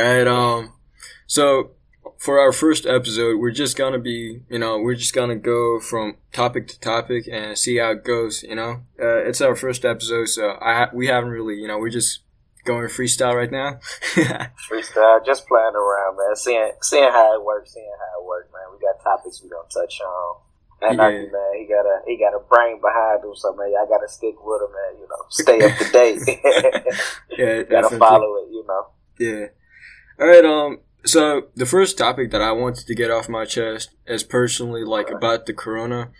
Alright, um, so for our first episode, we're just gonna be, you know, we're just gonna go from topic to topic and see how it goes. You know, uh, it's our first episode, so I we haven't really, you know, we're just going freestyle right now. Freestyle, just playing around, man. Seeing seeing how it works, seeing how it works, man. We got topics we don't touch on. And Yeah. yeah. man, he got a he got a brain behind him, so man, I gotta stick with him, man. You know, stay up to date. yeah, gotta follow it, you know. Yeah. All right. Um. So the first topic that I wanted to get off my chest is personally like about the corona.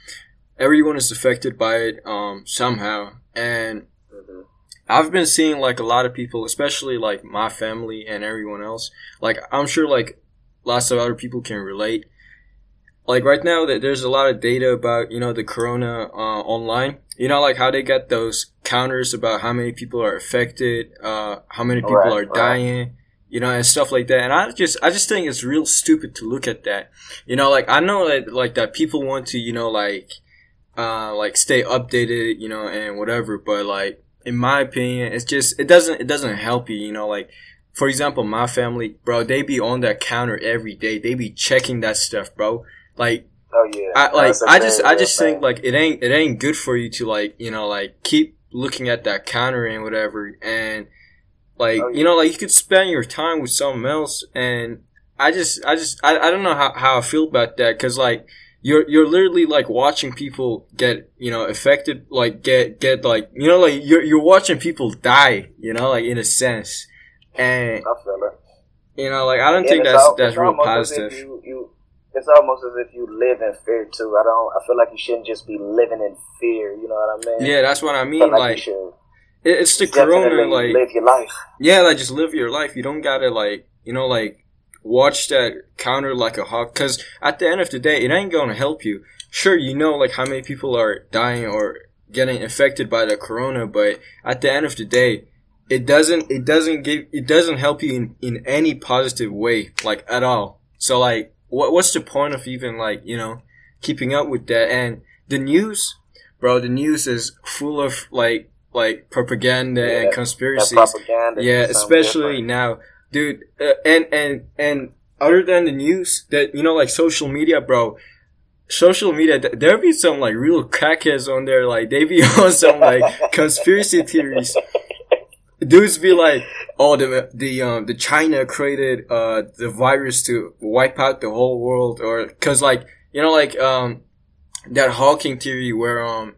Everyone is affected by it um somehow, and hmm I've been seeing like a lot of people, especially like my family and everyone else. Like I'm sure like lots of other people can relate. Like right now that there's a lot of data about, you know, the corona uh, online. You know like how they get those counters about how many people are affected, uh how many people Right, are right. You know, and stuff like that. And I just I just think it's real stupid to look at that. You know, like I know that like that people want to, you know, like uh like stay updated, you know, and whatever, but like in my opinion, it's just it doesn't it doesn't help you, you know, like for example, my family, bro, they be on that counter every day. They be checking that stuff, bro. Like Oh yeah. I like I just I just think like it ain't it ain't good for you to like, you know, like keep looking at that counter and whatever and like Oh, yeah. you know like you could spend your time with someone else and I just I just I, I don't know how, how I feel about that cuz like you're you're literally like watching people get you know affected like get get like you know like you're you're watching people die you know like in a sense and I feel it. you know like I don't And think that's al- that's real almost as if positive You, you, it's almost as if you live in fear too. I don't. I feel like you shouldn't just be living in fear. You know what I mean? yeah that's what I I mean feel like, like you should it, it's the corona like live your life. Yeah, like just live your life. You don't gotta like, you know, like watch that counter like a hawk. Cause at the end of the day, it ain't gonna help you. Sure, you know, like how many people are dying or getting infected by the corona, but at the end of the day, it doesn't, it doesn't give, it doesn't help you in, in any positive way, like at all. So like, what, what's the point of even like, you know, keeping up with that? And the news, bro, the news is full of like, like propaganda Yeah, and conspiracies. propaganda. Yeah, especially different. now, dude. Uh, and and and other than the news, that you know, like social media, bro. Social media, th- there be some like real crackheads on there. Like they be on some like conspiracy theories. Dudes be like, "Oh, the the um the China created uh the virus to wipe out the whole world," or because like you know like um that Hawking theory where um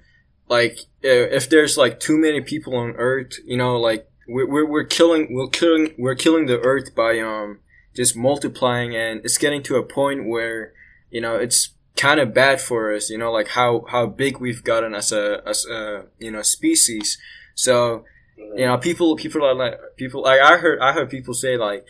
like if there's like too many people on Earth, you know, like we're we're, we're killing we're killing we're killing the Earth by um just multiplying, and it's getting to a point where you know it's kind of bad for us, you know, like how how big we've gotten as a as a you know species. So you know, people people are like people like I heard I heard people say like.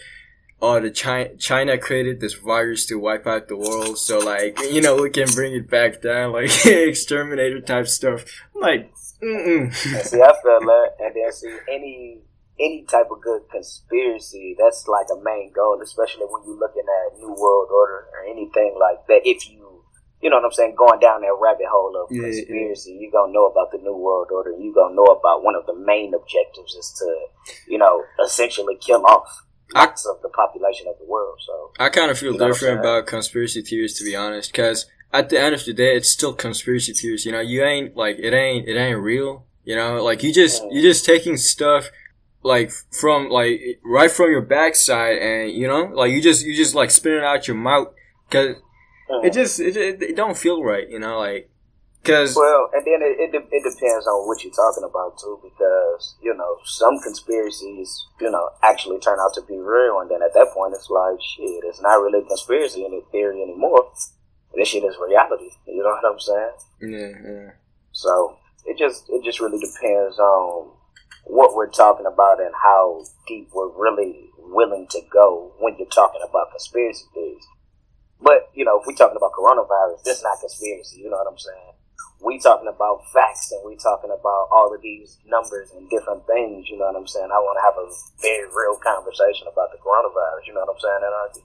Oh, the China China created this virus to wipe out the world, so like you know we can bring it back down, like exterminator type stuff. I'm like, mm see, I feel that, and then see any any type of good conspiracy. That's like a main goal, especially when you're looking at New World Order or anything like that. If you, you know what I'm saying, going down that rabbit hole of Yeah, yeah. conspiracy, you're gonna know about the New World Order. You're gonna know about one of the main objectives is to, you know, essentially kill off I- of the population of the world. So I kind of feel You know different about conspiracy theories, to be honest, because at the end of the day, it's still conspiracy theories. You know, you ain't like it ain't it ain't real. You know, like you just you just taking stuff like from like right from your backside, and you know, like you just you just like spit it out your mouth because it just it, it, it don't feel right. You know, like because Well, and then it, it, de- it depends on what you're talking about too, because you know some conspiracies, you know, actually turn out to be real, and then at that point, it's like shit. It's not really a conspiracy any theory anymore. This shit is reality. You know what I'm saying? yeah, yeah. So it just it just really depends on what we're talking about and how deep we're really willing to go when you're talking about conspiracy theories. But you know, if we're talking about coronavirus, that's not conspiracy. You know what I'm saying? We talking about facts and we talking about all of these numbers and different things. You know what I'm saying? I want to have a very real conversation about the coronavirus. You know what I'm saying? Anarchy?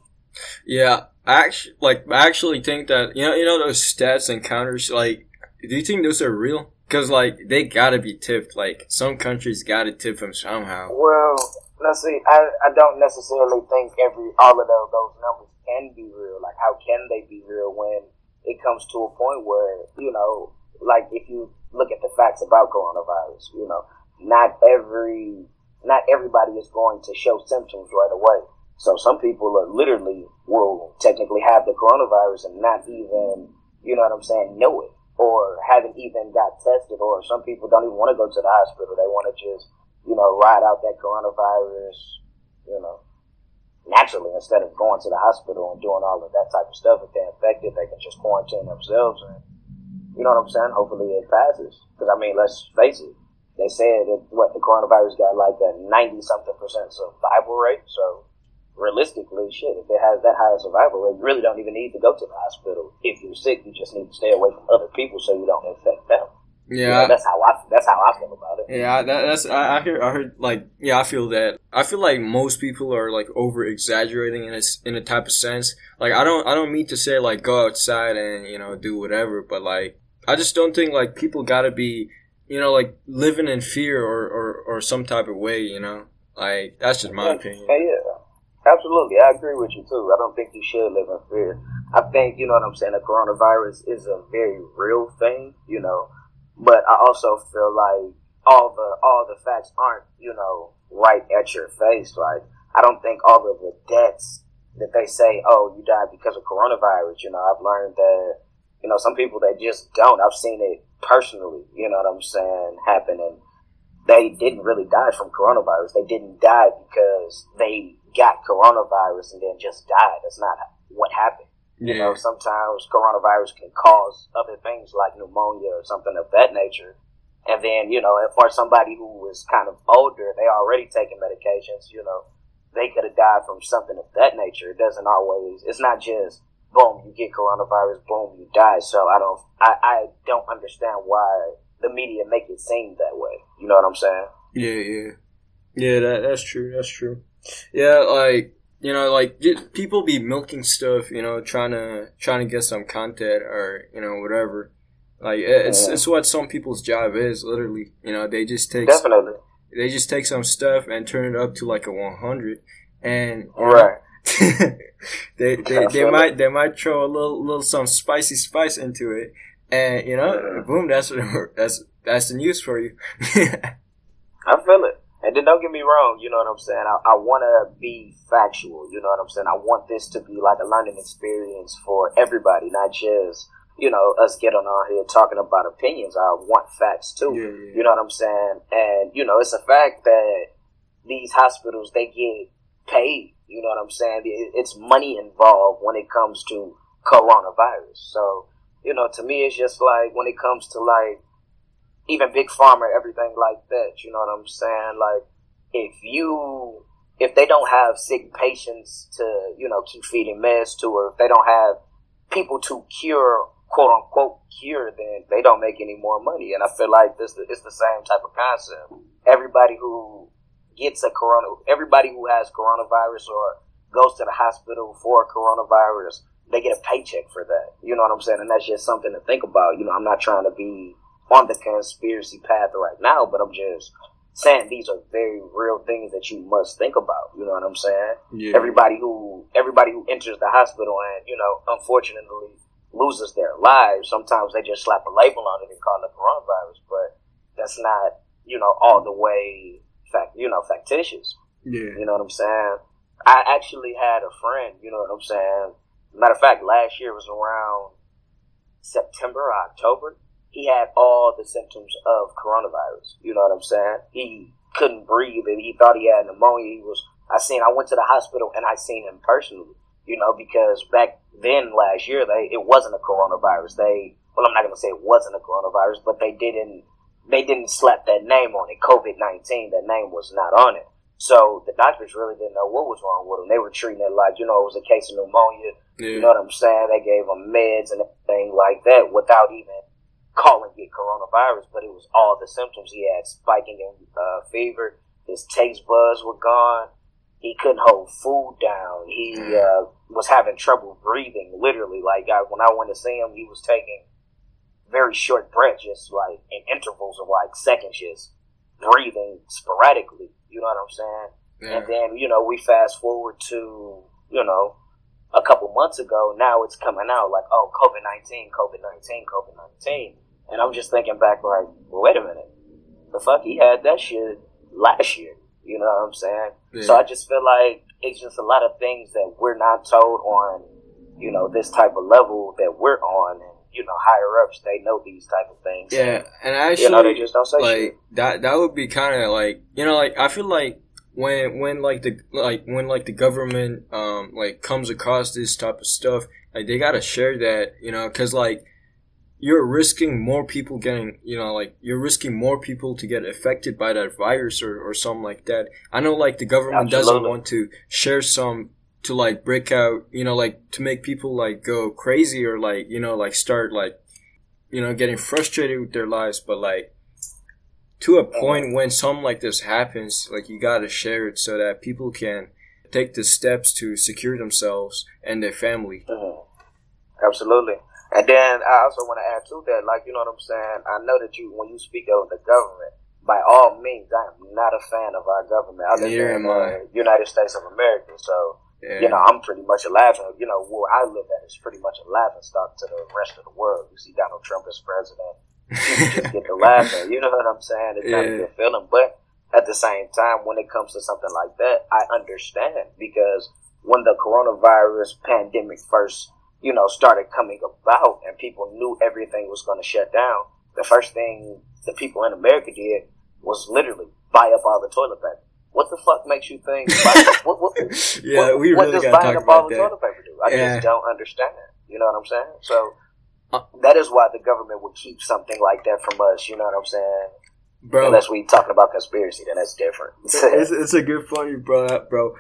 Yeah, I actually like. I actually think that you know, you know those stats and counters. Like, do you think those are real? Cause like they gotta be tipped. Like some countries gotta tip them somehow. Well, let's see. I, I don't necessarily think every all of those, those numbers can be real. Like how can they be real when it comes to a point where you know, like if you look at the facts about coronavirus, you know, not every not everybody is going to show symptoms right away. So some people are literally will technically have the coronavirus and not even, you know what I'm saying, know it or haven't even got tested or some people don't even want to go to the hospital. They want to just, you know, ride out that coronavirus, you know, naturally instead of going to the hospital and doing all of that type of stuff. If they're infected, they can just quarantine themselves and, you know what I'm saying? Hopefully it passes. Because, I mean, let's face it. They said that what the coronavirus got like a 90 something percent survival rate. So realistically, shit, if it has that high a survival rate, you really don't even need to go to the hospital. If you're sick, you just need to stay away from other people so you don't infect them. Yeah, you know, that's how I that's how I feel about it. Yeah, that, that's I, I hear I heard like yeah I feel that I feel like most people are like over exaggerating in a in a type of sense. Like I don't I don't mean to say like go outside and you know do whatever, but like I just don't think like people gotta be you know like living in fear or or, or some type of way. You know, like that's just my yeah, opinion. Yeah, Absolutely, I agree with you too. I don't think you should live in fear. I think you know what I'm saying. The coronavirus is a very real thing, you know, but I also feel like all the all the facts aren't you know right at your face. Like I don't think all of the deaths that they say, oh, you died because of coronavirus. You know, I've learned that you know some people that just don't. I've seen it personally. You know what I'm saying happen and they didn't really die from coronavirus. They didn't die because they got coronavirus and then just died. That's not what happened. Yeah. You know, sometimes coronavirus can cause other things like pneumonia or something of that nature. And then, you know, for somebody who is kind of older, they already taking medications, you know, they could have died from something of that nature. It doesn't always, it's not just, boom, you get coronavirus, boom, you die. So I don't, I, I don't understand why the media make it seem that way. You know what I'm saying? Yeah, yeah. Yeah, that, that's true. That's true. Yeah, like you know, like people be milking stuff, you know, trying to trying to get some content or you know whatever. Like it's it's what some people's job is. Literally, you know, they just take definitely they just take some stuff and turn it up to like a one hundred, and right. they they, they might they might throw a little little some spicy spice into it, and you know, boom, that's that's that's the news for you. I feel it. And then don't get me wrong, you know what I'm saying? I, I want to be factual, you know what I'm saying? I want this to be like a learning experience for everybody, not just, you know, us getting on here talking about opinions. I want facts too. Yeah, yeah. You know what I'm saying? And, you know, it's a fact that these hospitals, they get paid. You know what I'm saying? It's money involved when it comes to coronavirus. So, you know, to me, it's just like when it comes to like even big pharma, everything like that. You know what I'm saying? Like, if you, if they don't have sick patients to, you know, keep feeding meds to, or if they don't have people to cure, quote unquote, cure, then they don't make any more money. And I feel like this is the same type of concept. Everybody who gets a corona, everybody who has coronavirus or goes to the hospital for coronavirus, they get a paycheck for that. You know what I'm saying? And that's just something to think about. You know, I'm not trying to be on the conspiracy path right now, but I'm just saying these are very real things that you must think about. You know what I'm saying? Yeah. Everybody who everybody who enters the hospital and you know unfortunately loses their lives, sometimes they just slap a label on it and call it coronavirus, but that's not you know all the way fact you know factitious. Yeah. You know what I'm saying? I actually had a friend. You know what I'm saying? Matter of fact, last year was around September, October he had all the symptoms of coronavirus. You know what I'm saying? He couldn't breathe and he thought he had pneumonia. He was, I seen, I went to the hospital and I seen him personally, you know, because back then last year, they, it wasn't a coronavirus. They, well, I'm not going to say it wasn't a coronavirus, but they didn't, they didn't slap that name on it. COVID-19, that name was not on it. So the doctors really didn't know what was wrong with him. They were treating it like, you know, it was a case of pneumonia. Yeah. You know what I'm saying? They gave him meds and everything like that without even calling it coronavirus, but it was all the symptoms. He had spiking in uh, fever. His taste buds were gone. He couldn't hold food down. He uh, was having trouble breathing. Literally, like I, when I went to see him, he was taking very short breath, just like in intervals of like seconds, just breathing sporadically. You know what I'm saying? Yeah. And then you know we fast forward to you know a couple months ago. Now it's coming out like oh COVID nineteen, COVID nineteen, COVID nineteen, and I'm just thinking back like, well, wait a minute, the fuck he had that shit last year. You know what I'm saying? Yeah. So I just feel like it's just a lot of things that we're not told on, you know, this type of level that we're on, and you know, higher ups they know these type of things. Yeah, and actually, you know, they just don't say like shit. that. That would be kind of like you know, like I feel like when when like the like when like the government um like comes across this type of stuff, like they gotta share that, you know, because like you're risking more people getting, you know, like you're risking more people to get affected by that virus or, or something like that. I know like the government Absolutely. doesn't want to share some to like break out, you know, like to make people like go crazy or like, you know, like start like, you know, getting frustrated with their lives. But like to a point when something like this happens, like you gotta share it so that people can take the steps to secure themselves and their family. Mm-hmm. Absolutely. And then I also want to add to that, like, you know what I'm saying? I know that you, when you speak of the government, by all means, I am not a fan of our government. I live in the United States of America, so, yeah. you know, I'm pretty much a laughing, you know, where I live at is pretty much a laughing stock to the rest of the world. You see Donald Trump as president, you just get to laughing. You know what I'm saying? It's yeah. not a good feeling. But at the same time, when it comes to something like that, I understand because when the coronavirus pandemic first you know, started coming about and people knew everything was going to shut down, the first thing the people in America did was literally buy up all the toilet paper. What the fuck makes you think? what, what, yeah, what, we really what does buying up all the toilet paper do? I yeah. just don't understand. You know what I'm saying? So uh, that is why the government would keep something like that from us. You know what I'm saying? Bro, unless we talking about conspiracy, then that's different. it's, it's a good point you brought up, bro.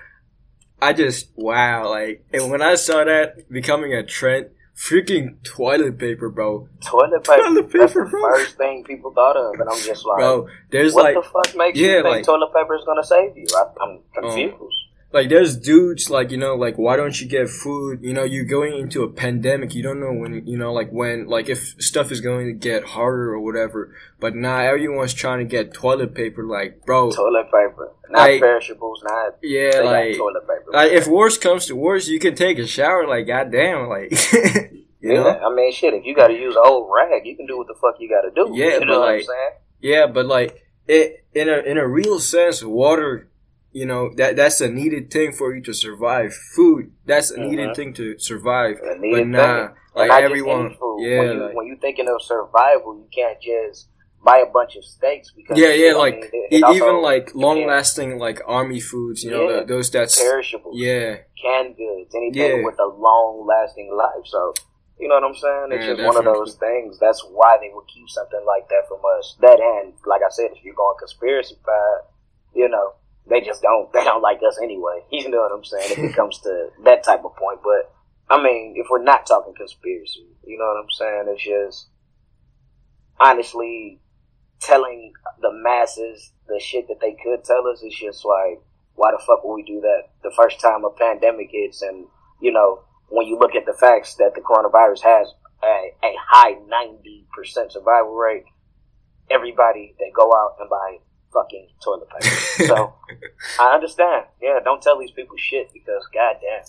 I just wow, like, and when I saw that becoming a trend, freaking toilet paper, bro. Toilet paper. Toilet paper, That's the bro. first thing people thought of, and I'm just like, bro. There's what like, the fuck makes yeah, you think like, toilet paper is gonna save you? I, am confused. Um, like there's dudes like you know like why don't you get food? You know you're going into a pandemic you don't know when you know like when like if stuff is going to get harder or whatever. But now everyone's trying to get toilet paper like bro toilet paper. Not like, perishables not yeah like toilet paper. like if worst comes to worst you can take a shower like goddamn like yeah know? I mean shit if you got to use an old rag you can do what the fuck you got to do. Yeah you know but like yeah but like it in a in a real sense water you know that that's a needed thing for you to survive. Food that's a mm-hmm. needed thing to survive. But nah, like everyone, yeah. When, you, like, when you're thinking of survival, you can't just buy a bunch of steaks because yeah, yeah, like mean, it, it even like long lasting like army foods, you know, yeah, the, those that's perishable, yeah, canned goods, anything yeah. with a long lasting life. So you know what I'm saying? It's yeah, just definitely. one of those things. That's why they would keep something like that from us. That and like I said, if you're going conspiracy path, you know, they just don't they don't like us anyway. You know what I'm saying? If it comes to that type of point, but I mean, if we're not talking conspiracy, you know what I'm saying? It's just honestly telling the masses the shit that they could tell us. It's just like, why the fuck would we do that? The first time a pandemic hits, and you know, when you look at the facts that the coronavirus has a, a high 90% survival rate, everybody they go out and buy fucking toilet paper. so I understand. Yeah, don't tell these people shit because goddamn.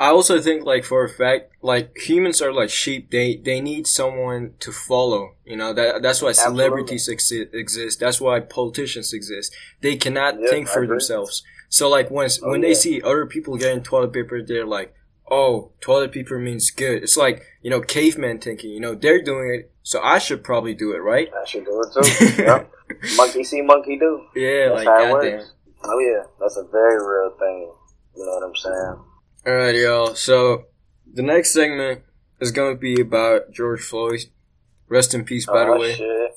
I also think, like for a fact, like humans are like sheep. They they need someone to follow. You know that that's why Absolutely. celebrities exi- exist. That's why politicians exist. They cannot yeah, think for themselves. So like when oh, when yeah. they see other people getting toilet paper, they're like, "Oh, toilet paper means good." It's like you know caveman thinking. You know they're doing it, so I should probably do it, right? I should do it too. yep monkey see, monkey do. Yeah, That's like how it works. Oh yeah, that's a very real thing. You know what I'm saying? All right, y'all. So the next segment is going to be about George Floyd. Rest in peace, by oh, the way. Shit.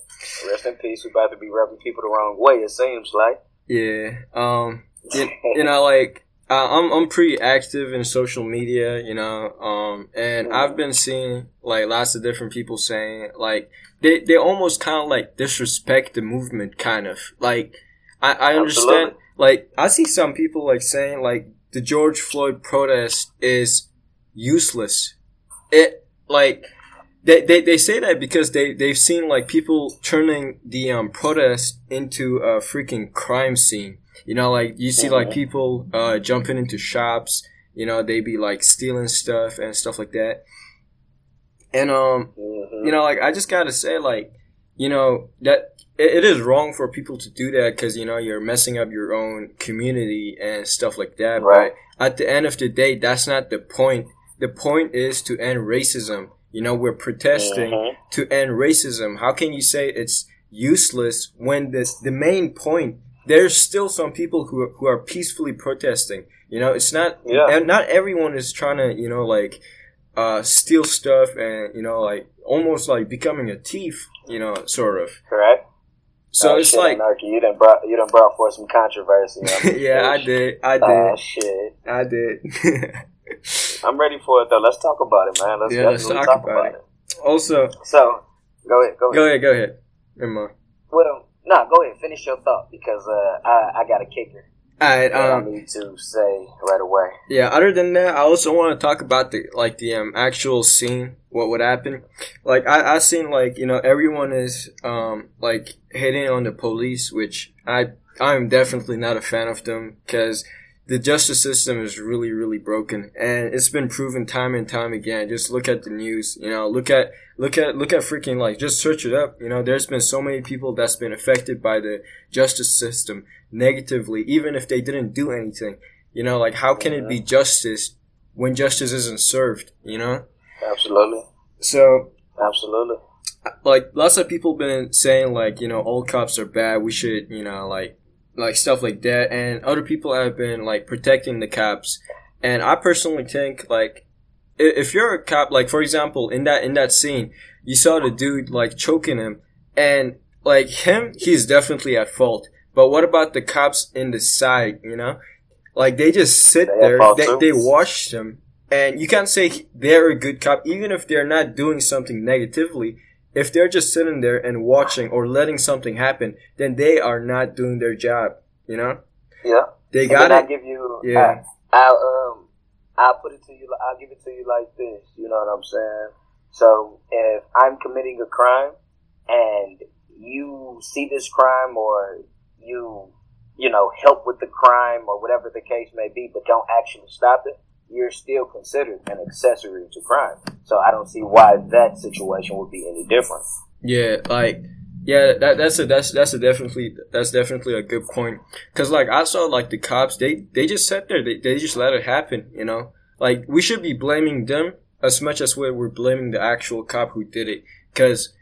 Rest in peace. We're about to be rubbing people the wrong way. It seems like. Yeah. Um. you, you know, like uh, I'm I'm pretty active in social media, you know, um, and. I've been seeing like lots of different people saying like they they almost kind of like disrespect the movement, kind of like I I understand like I see some people like saying like the George Floyd protest is useless. It like they, they, they say that because they, they've seen like people turning the um, protest into a freaking crime scene. You know, like you see like people uh, jumping into shops. You know, they be like stealing stuff and stuff like that. And um, Mhm. you know, like I just gotta say, like, you know, that it, it is wrong for people to do that because you know you're messing up your own community and stuff like that. Right. But at the end of the day, that's not the point. The point is to end racism. You know, we're protesting Mhm. to end racism. How can you say it's useless when this the main point? There's still some people who are, who are peacefully protesting. You know, it's not Yeah. and not everyone is trying to you know like uh, steal stuff and you know like almost like becoming a thief. You know, sort of. Correct. So Oh, it's shit, like Anarchy, you done brought you done brought forth some controversy. yeah, I did, I did, Oh shit. I did. I'm ready for it though. Let's talk about it, man. Let's Yeah, let's definitely talk about it. also, So, go ahead, go ahead. go ahead, go ahead. Never mind. Well, no, go ahead. Finish your thought because uh, I I got a kicker All right. Um. I need to say right away. Yeah. Other than that, I also want to talk about the like the um actual scene. What would happen? Like I I seen like you know everyone is um like hitting on the police, which I I'm definitely not a fan of them because the justice system is really really broken and it's been proven time and time again. Just look at the news. You know, look at look at look at freaking like just search it up. You know, there's been so many people that's been affected by the justice system negatively, even if they didn't do anything. You know, like how can it be justice when justice isn't served? You know, Absolutely, so absolutely. like lots of people been saying like you know all cops are bad. We should you know like like stuff like that, and other people have been like protecting the cops. And I personally think like if you're a cop, like for example in that in that scene, you saw the dude like choking him, and like him, he's definitely at fault. But what about the cops in the side? You know, like they just sit They there, they, too. they watched him, and you can't say they're a good cop, even if they're not doing something negatively. If they're just sitting there and watching or letting something happen, then they are not doing their job. You know, Yeah. they got it. give you. Yeah. I, I'll um. I'll put it to you. I'll give it to you like this. You know what I'm saying? So if I'm committing a crime and you see this crime or you you know help with the crime or whatever the case may be, but don't actually stop it, you're still considered an accessory to crime. So I don't see why that situation would be any different. Yeah, like yeah, that that's a that's that's a definitely that's definitely a good point. Cause like I saw like the cops, they they just sat there, they they just let it happen. You know, like we should be blaming them as much as we're, we're blaming the actual cop who did it. Cause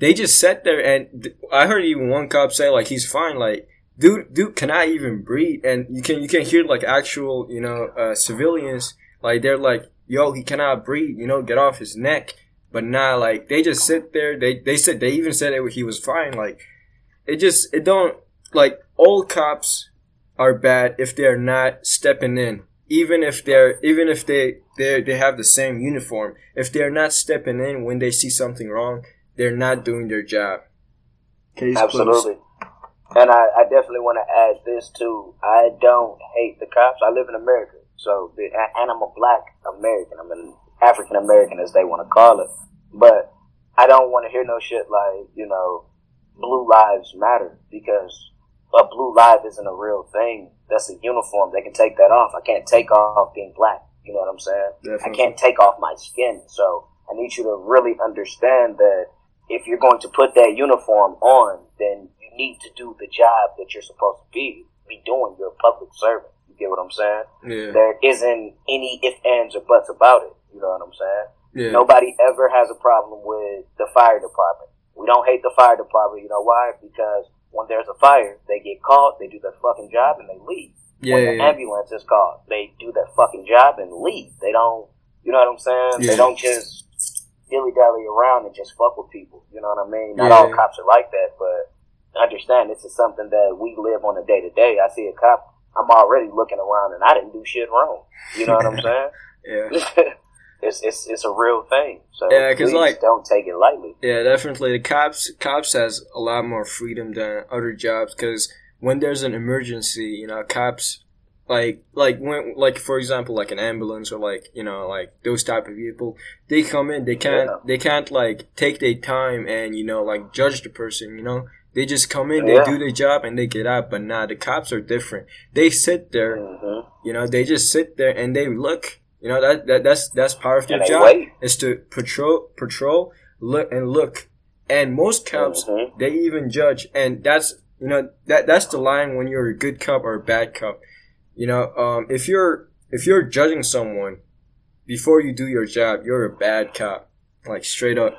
they just sat there and th- I heard even one cop say like he's fine, like. Dude, dude cannot even breathe, and you can you can hear like actual you know uh, civilians like they're like, "Yo, he cannot breathe," you know, get off his neck. But nah, like they just sit there. They they said they even said it he was fine. Like it just it don't like all cops are bad if they're not stepping in. Even if they're even if they they they have the same uniform, if they're not stepping in when they see something wrong, they're not doing their job. Case closed. And I, I definitely want to add this too. I don't hate the cops. I live in America, so and I'm a black American. I'm an African American, as they want to call it. But I don't want to hear no shit like you know, blue lives matter because a blue life isn't a real thing. That's a uniform. They can take that off. I can't take off being black. You know what I'm saying? I can't take off my skin. So I need you to really understand that if you're going to put that uniform on, then need to do the job that you're supposed to be be doing. You're a public servant. You get what I'm saying? Yeah. There isn't any if, ands, or buts about it. You know what I'm saying? Yeah. Nobody ever has a problem with the fire department. We don't hate the fire department. You know why? Because when there's a fire, they get called, they do their fucking job, and they leave. Yeah. when the yeah. ambulance is called, they do their fucking job and leave. They don't, you know what I'm saying? Yeah. They don't just dilly dally around and just fuck with people. You know what I mean? Not all cops are like that, but understand this is something that we live on a day to day. I see a cop, I'm already looking around and I didn't do shit wrong. You know what I'm saying? Yeah. it's it's it's a real thing. So Yeah, 'cause, please like- don't take it lightly. Yeah, definitely. The cops cops has a lot more freedom than other jobs because when there's an emergency, you know, cops like like when like for example like an ambulance or like you know like those type of people they come in they can't Yeah. they can't like take their time and you know like judge the person you know they just come in Yeah. they do their job and they get out but nah the cops are different they sit there hmm you know they just sit there and they look you know that, that that's that's part of their job wait. is to patrol patrol look and look and most cops Mhm. they even judge and that's you know that that's the line when you're a good cop or a bad cop you know um, if you're if you're judging someone before you do your job you're a bad cop like straight up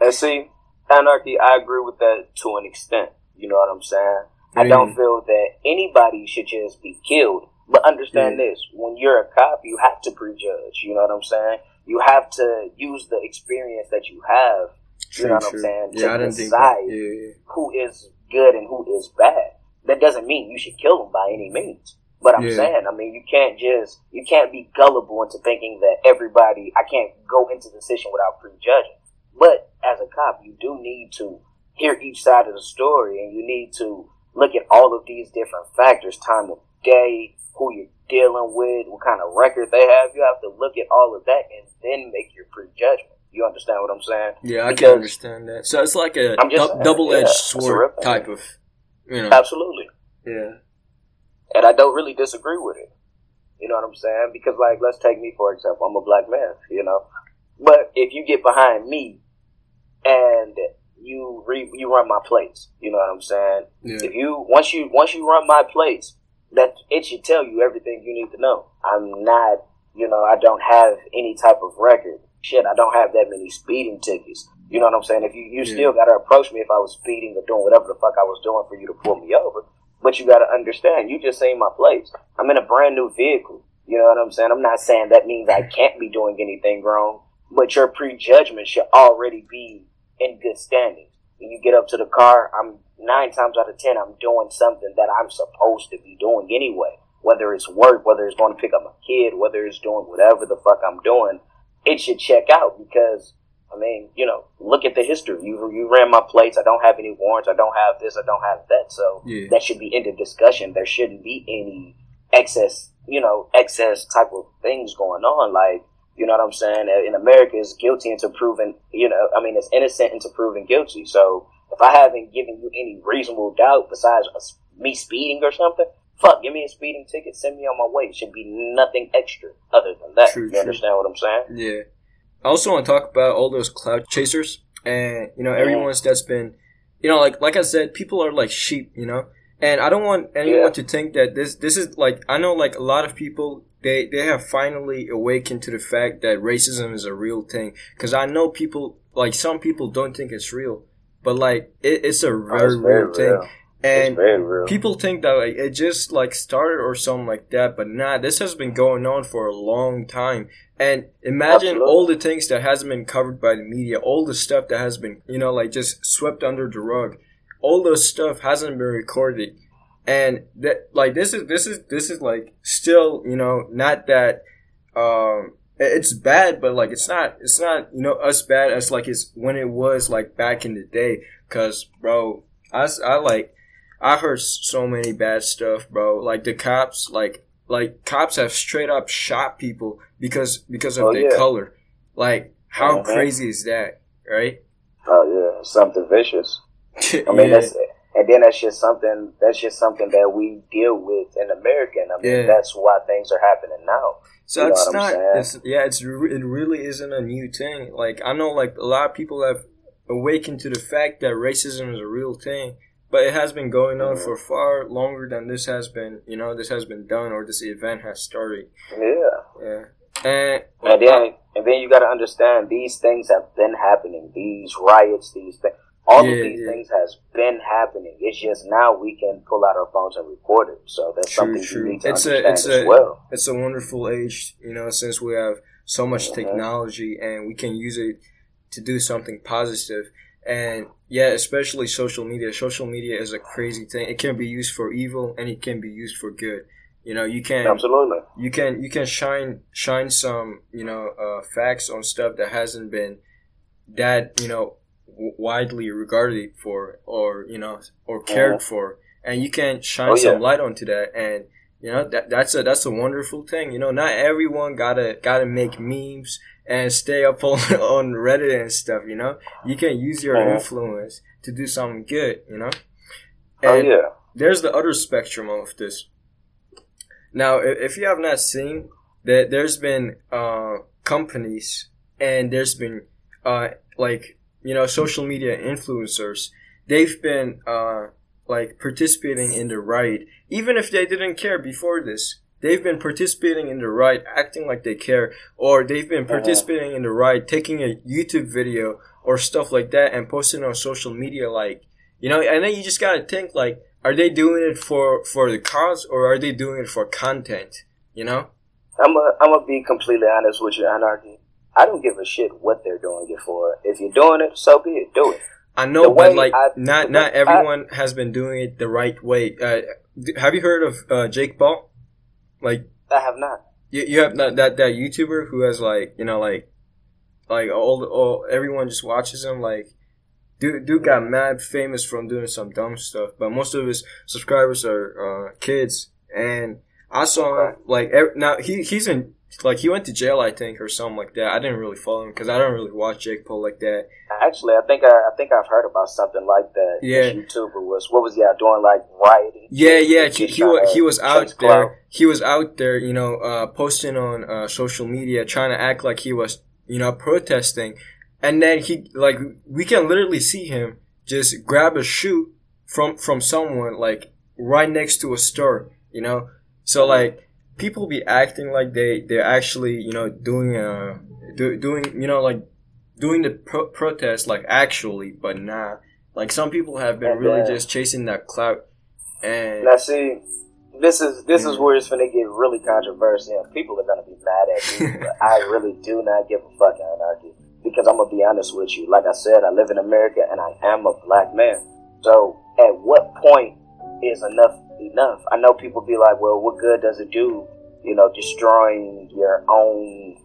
And see, anarchy, I agree with that to an extent. You know what I'm saying? I don't mm. feel that anybody should just be killed. But understand mm. this: when you're a cop, you have to prejudge. You know what I'm saying? You have to use the experience that you have. You know what I'm saying? yeah To i didn't think decide that. yeah who is good and who is bad. That doesn't mean you should kill them by any means. But I'm Yeah. saying, I mean, you can't just, you can't be gullible into thinking that everybody, I can't go into the decision without prejudging. But as a cop, you do need to hear each side of the story and you need to look at all of these different factors, time of day, who you're dealing with, what kind of record they have. You have to look at all of that and then make your prejudgment. You understand what I'm saying? yeah i Because- can understand that so it's like a I'm just dou- saying, double-edged yeah, sword type of you know Absolutely. yeah and I don't really disagree with it. You know what I'm saying? Because like, let's take me for example. I'm a black man, you know. But if you get behind me and you re- you run my plates, you know what I'm saying? yeah If you once you once you run my plates, that it should tell you everything you need to know. I'm not, you know, I don't have any type of record. Shit, I don't have that many speeding tickets. You know what I'm saying? If you you Yeah. still gotta approach me if I was speeding or doing whatever the fuck I was doing for you to pull me over. But you gotta understand, you just seen my plates. I'm in a brand new vehicle. You know what I'm saying? I'm not saying that means I can't be doing anything wrong, but your prejudgment should already be in good standing. When you get up to the car, I'm nine times out of ten, I'm doing something that I'm supposed to be doing anyway. Whether it's work, whether it's going to pick up my kid, whether it's doing whatever the fuck I'm doing, it should check out because, I mean, you know, look at the history. You, you ran my plates. I don't have any warrants. I don't have this. I don't have that. So Yeah. that should be end of discussion. There shouldn't be any excess, you know, excess type of things going on. Like, you know what I'm saying? In America, it's guilty until proven, you know, I mean, it's innocent until proven guilty. So if I haven't given you any reasonable doubt besides me speeding or something, fuck, give me a speeding ticket, send me on my way. It should be nothing extra other than that. True, you true. understand what I'm saying? Yeah. I also want to talk about all those cloud chasers and you know everyone's that's been you know like like I said people are like sheep, you know. And I don't want anyone Yeah. to think that this this is like I know like a lot of people they they have finally awakened to the fact that racism is a real thing cuz I know people like some people don't think it's real, but like it, it's a very, Oh, real thing. real. And real. people think that like it just like started or something like that but nah this has been going on for a long time and imagine Absolutely. all the things that hasn't been covered by the media all the stuff that has been you know like just swept under the rug all those stuff hasn't been recorded and that like this is this is this is like still you know not that um it's bad but like it's not it's not you know us bad as like it's when it was like back in the day because bro I, I like I heard so many bad stuff, bro. Like the cops, like like cops have straight up shot people because because of Oh, their yeah. color. Like how Mhm. crazy is that, right? Oh yeah, something vicious. I mean, Yeah. that's and then that's just something that's just something that we deal with in America. And I mean, Yeah. that's why things are happening now. So You it's not. It's, yeah, it's re- it really isn't a new thing. Like I know, like a lot of people have awakened to the fact that racism is a real thing, but it has been going on Mhm. for far longer than this has been. You know, this has been done or this event has started. Yeah. Yeah, and And then, and then you got to understand these things have been happening. These riots, these things, all Yeah, of these yeah. things has been happening. It's just now we can pull out our phones and record it. So that's True, something true. you need to It's a- understand it's as a- well. it's a wonderful age, you know, since we have so much Mhm. technology and we can use it to do something positive. And yeah, especially social media. Social media is a crazy thing. It can be used for evil and it can be used for good. You know, you can Absolutely. you can you can shine shine some you know uh, facts on stuff that hasn't been that you know w- widely regarded for or you know or cared for and you can shine Oh, yeah. some light onto that and You know that that's a that's a wonderful thing. You know, not everyone gotta gotta make memes and stay up on on Reddit and stuff. You know, you can use your Mhm. influence to do something good. You know. Oh And yeah. there's the other spectrum of this. Now, if you have not seen that, there's been uh, companies and there's been uh, like you know social media influencers. They've been uh, like participating in the riot, even if they didn't care before this. They've been participating in the riot, acting like they care, or they've been participating in the riot, taking a YouTube video or stuff like that and posting on social media, like you know. And then you just gotta think like, are they doing it for for the cause or are they doing it for content? You know? I'm gonna I'm gonna be completely honest with you, Anarchy. I don't give a shit what they're doing it for. If you're doing it, so be it. Do it. I know, The but like I- not not way I- everyone has been doing it the right way. Uh, have you heard of uh, Jake Paul? Like I have not. you, you have that, that that YouTuber who has like you know like like all all everyone just watches him like. Dude, dude got mad famous from doing some dumb stuff, but most of his subscribers are uh, kids. And I saw him like ev- now he he's in like he went to jail I think or something like that. I didn't really follow him because I don't really watch Jake Paul like that. Actually, I think I, I think I've heard about something like that. Yeah. YouTuber was what was he out doing? Like rioting? Yeah, yeah. He, he, wa- trying to he was out clout. there. He was out there, you know, uh, posting on uh, social media, trying to act like he was, you know, protesting. And then he, like, we can literally see him just grab a shoe from from someone, like right next to a store, you know. So like, people be acting like they they're actually, you know, doing uh do, doing, you know, like doing the pro- protest, like actually, but nah. Like some people have been And, really uh, just chasing that clout. And Now see, this is this is Mm. where it's gonna get really controversial. People are gonna be mad at me. but I really do not give a fuck, Anarchy, because I'm gonna be honest with you. Like I said, I live in America and I am a black man. So at what point is enough enough? I know people be like, well, what good does it do? You know, destroying your own,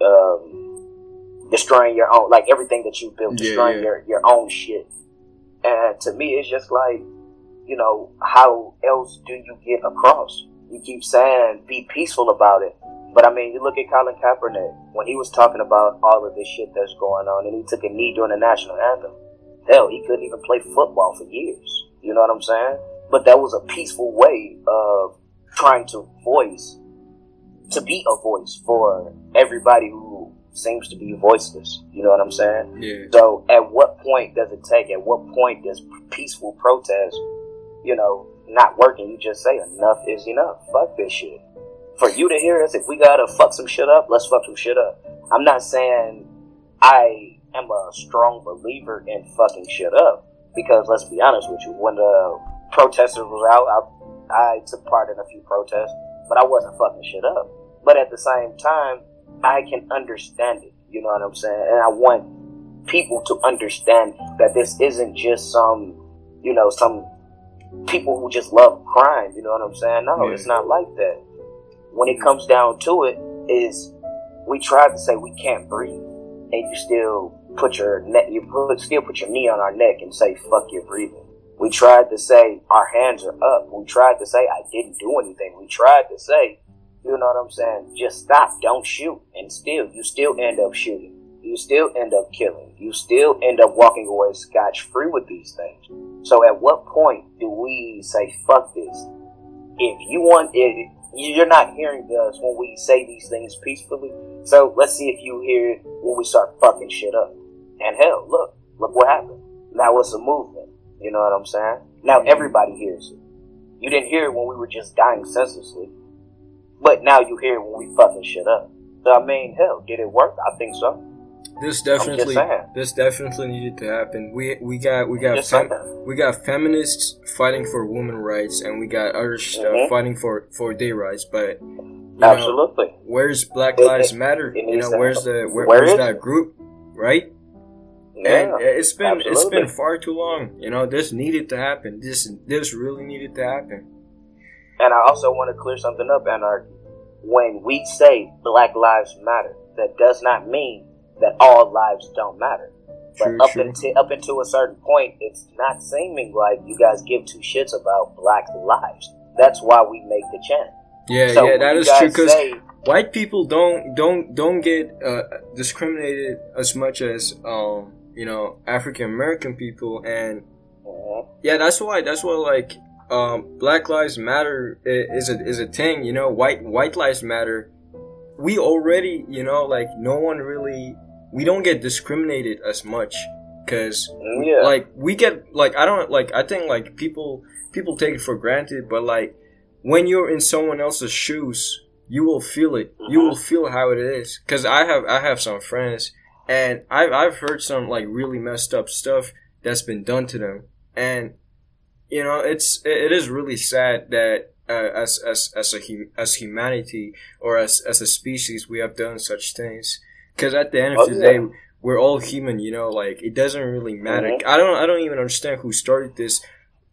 um, destroying your own, like everything that you built, Yeah, destroying yeah. your your own shit. And to me, it's just like you know, how else do you get across? You keep saying be peaceful about it. But I mean, you look at Colin Kaepernick when he was talking about all of this shit that's going on, and he took a knee during the national anthem. Hell, he couldn't even play football for years. You know what I'm saying? But that was a peaceful way of trying to voice, to be a voice for everybody who seems to be voiceless. You know what I'm saying? yeah. So, at what point does it take? At what point does peaceful protest, you know, not working? You just say enough is enough. Fuck this shit. For you to hear us, if we gotta fuck some shit up, let's fuck some shit up. I'm not saying I am a strong believer in fucking shit up because let's be honest with you, when the protesters was out, I, I took part in a few protests, but I wasn't fucking shit up. But at the same time, I can understand it. You know what I'm saying? And I want people to understand that this isn't just some, you know, some people who just love crime. You know what I'm saying? No, Yeah. it's not like that. When it comes down to it, is we try to say we can't breathe, and you still put your neck, you put still put your knee on our neck and say fuck your breathing. We tried to say our hands are up. We tried to say I didn't do anything. We tried to say, you know what I'm saying? Just stop, don't shoot, and still you still end up shooting. You still end up killing. You still end up walking away scotch free with these things. So at what point do we say fuck this? If you want it, you're not hearing us when we say these things peacefully. So let's see if you hear it when we start fucking shit up. And hell, look, look what happened. Now it's a movement. You know what I'm saying? Now everybody hears it. You didn't hear it when we were just dying senselessly. But now you hear it when we fucking shit up. So I mean, hell, did it work? I think so. This definitely, this definitely needed to happen. We we got we got fem- we got feminists fighting for women rights, and we got other stuff Mhm. fighting for for their rights. But you know, Absolutely. where's Black Lives it- Matter? it You know, where's the where, Where where's that group? Right? Yeah. And it's been it's absolutely. been far too long. You know, this needed to happen. This this really needed to happen. And I also want to clear something up, Anarchy. When we say Black Lives Matter, that does not mean that all lives don't matter. But True, up true. until up until a certain point, it's not seeming like you guys give two shits about Black lives. That's why we make the chant. Yeah, So yeah, that is true. Because white people don't don't don't get uh, discriminated as much as um you know African American people, and Mhm. yeah, that's why that's why like um Black Lives Matter is a is a thing. You know, white white lives matter. We already you know like no one really we don't get discriminated as much because yeah, like we get like I don't like I think like people people take it for granted, but like when you're in someone else's shoes, you will feel it. You Mhm. will feel how it is. Cause I have I have some friends, and I've I've heard some like really messed up stuff that's been done to them, and you know it's it, is really sad that. Uh, as as as a as humanity or as as a species, we have done such things. Because at the end of Oh, the yeah. day, we're all human, you know. Like it doesn't really matter. Mhm. I don't I don't even understand who started this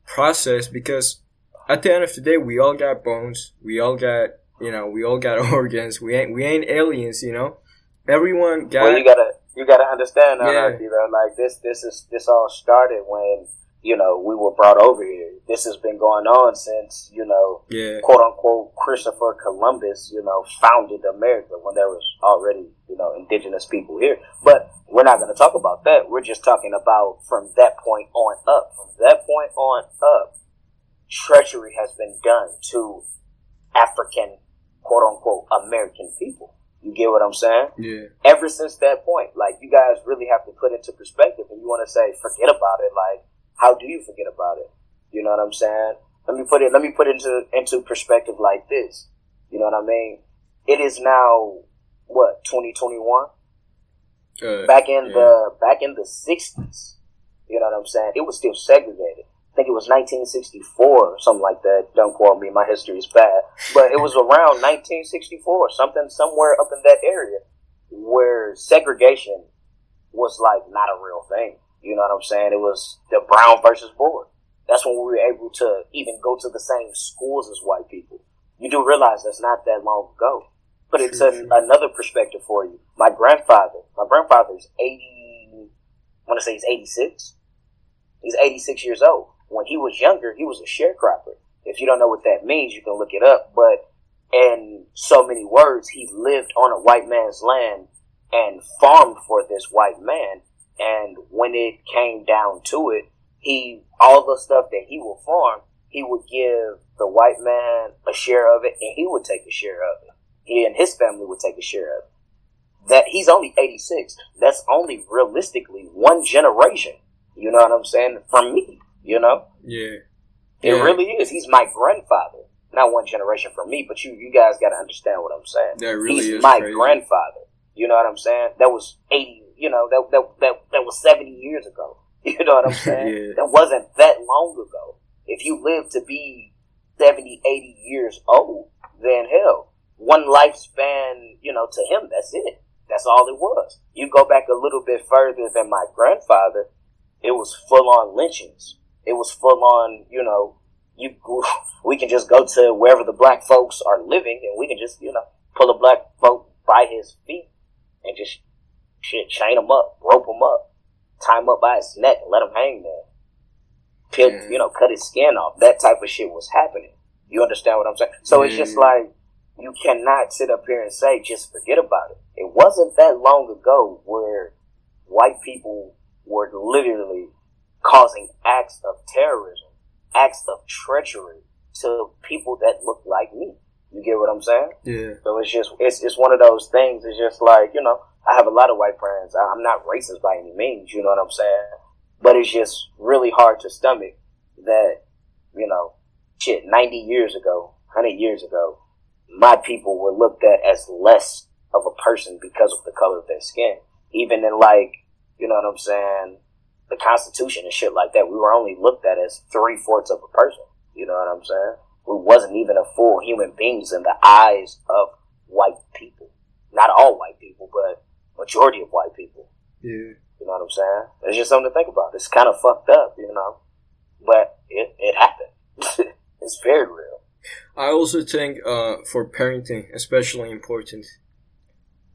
process because at the end of the day, we all got bones. We all got you know we all got organs. We ain't we ain't aliens, you know. Everyone got well, you gotta you gotta understand, Yeah. anarchy, though. Like this, this is this all started when you know we were brought over here. This has been going on since you know yeah quote unquote Christopher Columbus, you know, founded America when there was already, you know, indigenous people here. But we're not going to talk about that. We're just talking about from that point on up. From that point on up, treachery has been done to African, quote unquote, American people. You get what I'm saying? yeah ever since that point. Like you guys really have to put into perspective and you want to say, forget about it. Like, how do you forget about it? You know what I'm saying? Let me put it, let me put it into, into perspective like this. You know what I mean? It is now, what, 2021? uh, Back in yeah. the, back in the 60s. You know what I'm saying? It was still segregated. I think it was 1964 or something like that. Don't quote me, my history is bad. But it was around 1964, something somewhere up in that area where segregation was like not a real thing. You know what I'm saying? It was the brown versus board. That's when we were able to even go to the same schools as white people. You do realize that's not that long ago. But it's another perspective for you. My grandfather, my grandfather's 80, I want to say he's 86. He's 86 years old. When he was younger, he was a sharecropper. If you don't know what that means, you can look it up. But in so many words, he lived on a white man's land and farmed for this white man. And when it came down to it, he, all the stuff that he would farm, he would give the white man a share of it and he would take a share of it. He and his family would take a share of it. That he's only 86. That's only realistically one generation. You know what I'm saying? From me, you know? yeah It Yeah. really is. He's my grandfather. Not one generation from me, but you, you guys gotta understand what I'm saying. that really He's is my crazy. grandfather. You know what I'm saying? That was 80, you know, that, that, that, that was 70 years ago. You know what I'm saying? Yeah. That wasn't that long ago. If you live to be 70, 80 years old, then hell, one lifespan, you know, to him, that's it. That's all it was. You go back a little bit further than my grandfather, it was full on lynchings. It was full on, you know, you we can just go to wherever the black folks are living and we can just, you know, pull a black folk by his feet and just shit, chain him up, rope him up, tie him up by his neck and let him hang there. Peel, Yeah. you know, cut his skin off. That type of shit was happening. You understand what I'm saying? So it's just like, you cannot sit up here and say, just forget about it. It wasn't that long ago where white people were literally causing acts of terrorism, acts of treachery to people that look like me. You get what I'm saying? yeah So it's just it's it's one of those things. It's just like you know, I have a lot of white friends. I- I'm not racist by any means. You know what I'm saying? But it's just really hard to stomach that you know, shit. 90 years ago, 100 years ago, my people were looked at as less of a person because of the color of their skin. Even in like, you know what I'm saying, the Constitution and shit like that, we were only looked at as three fourths of a person. You know what I'm saying? We wasn't even a full human beings in the eyes of white people. Not all white people, but majority of white people. yeah You know what I'm saying? It's just something to think about. It's kind of fucked up, you know, but it it happened. it's very real. I also think uh, for parenting, especially important.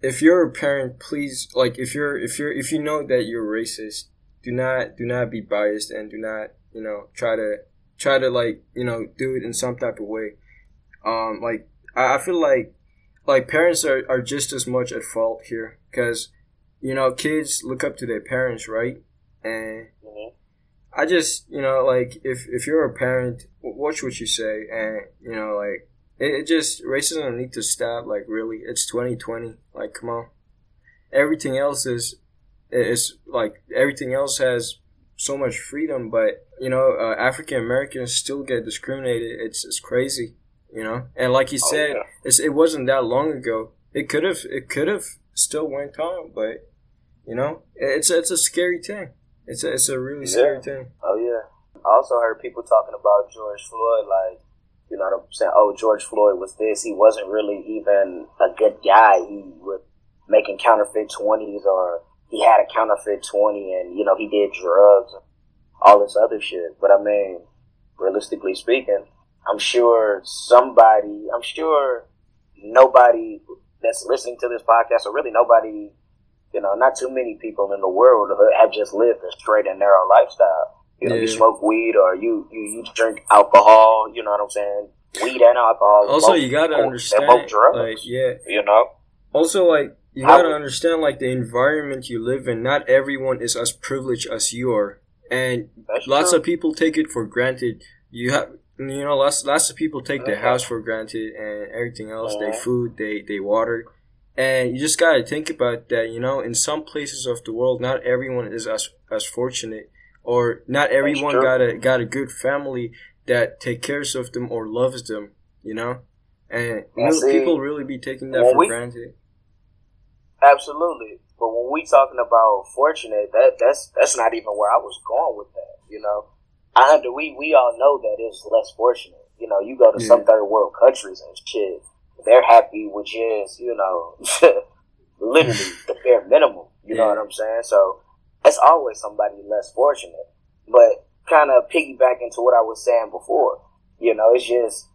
If you're a parent, please like if you're if you're if you know that you're racist, do not do not be biased and do not you know try to try to like you know do it in some type of way. Um, like I, I feel like like parents are, are just as much at fault here because you know kids look up to their parents, right? And Mhm. I just you know like if if you're a parent, watch what you say, and you know like it, it just racism need to stop. Like really, it's 2020. Like come on, everything else is is like everything else has so much freedom, but you know uh, African Americans still get discriminated. It's it's crazy, you know. And like you Oh, said, yeah. it's, it wasn't that long ago. It could have it could have still went on, but you know it's it's a scary thing. It's a, it's a really scary thing. Oh yeah. I also heard people talking about George Floyd, like, you know what I'm saying? Oh, George Floyd was this. He wasn't really even a good guy. He was making counterfeit twenties, or he had a counterfeit twenty, and you know he did drugs, and all this other shit. But I mean, realistically speaking, I'm sure somebody, I'm sure nobody that's listening to this podcast, or really nobody you know, not too many people in the world have just lived a straight and narrow lifestyle. You know, you smoke weed or you, you, you drink alcohol, you know what I'm saying? Weed and alcohol. Also, both- you gotta understand, both drugs. like yeah. you know? Also, like you gotta understand, like the environment you live in. Not everyone is as privileged as you are, and lots true. of people take it for granted. You have, you know, lots lots of people take their Mhm. house for granted and everything else. They Mhm. food, they they water, and you just gotta think about that. You know, in some places of the world, not everyone is as as fortunate, or not everyone got a got a good family that take cares of them or loves them. You know, and Yeah, see, people really be taking that for we- granted. Absolutely. But when we talking about fortunate, that that's that's not even where I was going with that. You know, I under we we all know that it's less fortunate. You know, you go to some third world countries and shit, they're happy with just you know, literally the bare minimum. You know what I'm saying? So it's always somebody less fortunate. But kind of piggyback into what I was saying before. You know, it's just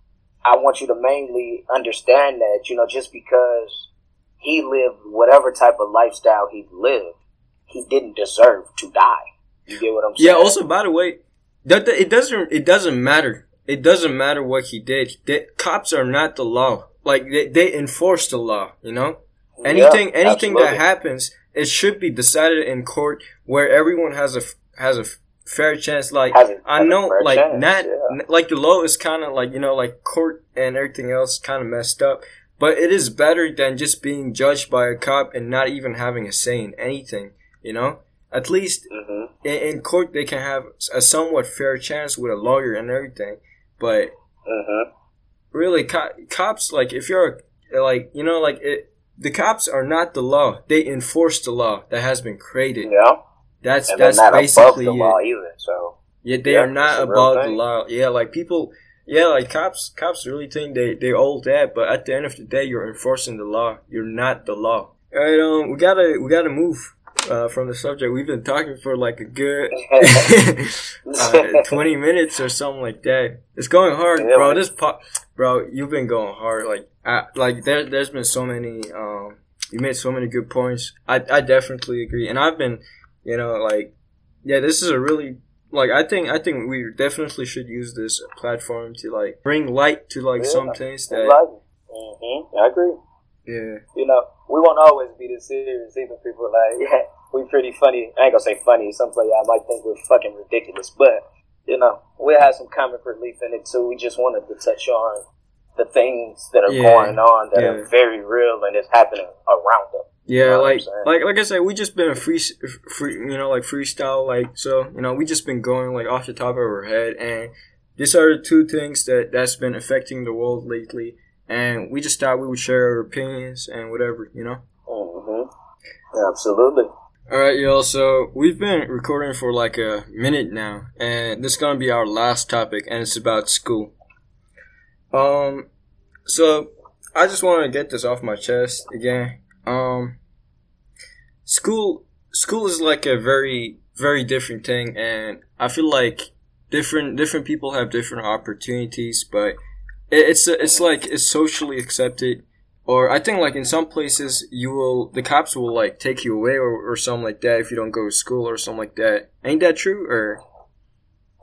I want you to mainly understand that you know just because he lived whatever type of lifestyle he lived, he didn't deserve to die. You get what I'm saying? Yeah. Also, by the way, that that- it doesn't it doesn't matter. It doesn't matter what he did. The cops are not the law. Like they, they enforce the law. You know, Yeah, anything anything that happens, it should be decided in court where everyone has a has a fair chance. Like I know, like chance, not yeah. like the law is kind of like you know like court and everything else kind of messed up. But it is better than just being judged by a cop and not even having a say in anything. You know, at least Mhm. in, in court they can have a somewhat fair chance with a lawyer and everything but Mhm. really co- cops like if you're like you know like it the cops are not the law they enforce the law that has been created Yeah. that's And that's basically the it law either. So yeah they Yeah, are not it's a real above the law yeah like people yeah like cops cops really think they they all that but at the end of the day you're enforcing the law you're not the law all right um we gotta we gotta move uh, from the subject we've been talking for like a good uh, 20 minutes or something like that. It's going hard, Yeah, bro. man. This pop, bro, you've been going hard. Like, I, like there, there's been so many, um, you made so many good points. I, I definitely agree. And I've been, you know, like, yeah, this is a really, like, I think, I think we definitely should use this platform to, like, bring light to, like, Yeah, some things that. Mhm. I agree. yeah. You know, we won't always be this serious. Even people like, yeah, we pretty funny. I ain't gonna say funny. Some play I might think we're fucking ridiculous, but you know, we have some comic relief in it too. We just wanted to touch on the things that are Yeah. going on that Yeah. are very real and is happening around us. Yeah, know like like like I said, we just been a free, free, you know, like freestyle, like so, you know, we just been going like off the top of our head, and these are the two things that that's been affecting the world lately, and we just thought we would share our opinions and whatever, you know. hmm Absolutely. All right, y'all. So we've been recording for like a minute now, and this is gonna be our last topic, and it's about school. Um, so I just want to get this off my chest again. Um, school, school is like a very, very different thing, and I feel like different, different people have different opportunities, but it's it's like it's socially accepted or I think like in some places you will the cops will like take you away or, or something like that if you don't go to school or something like that. Ain't that true? Or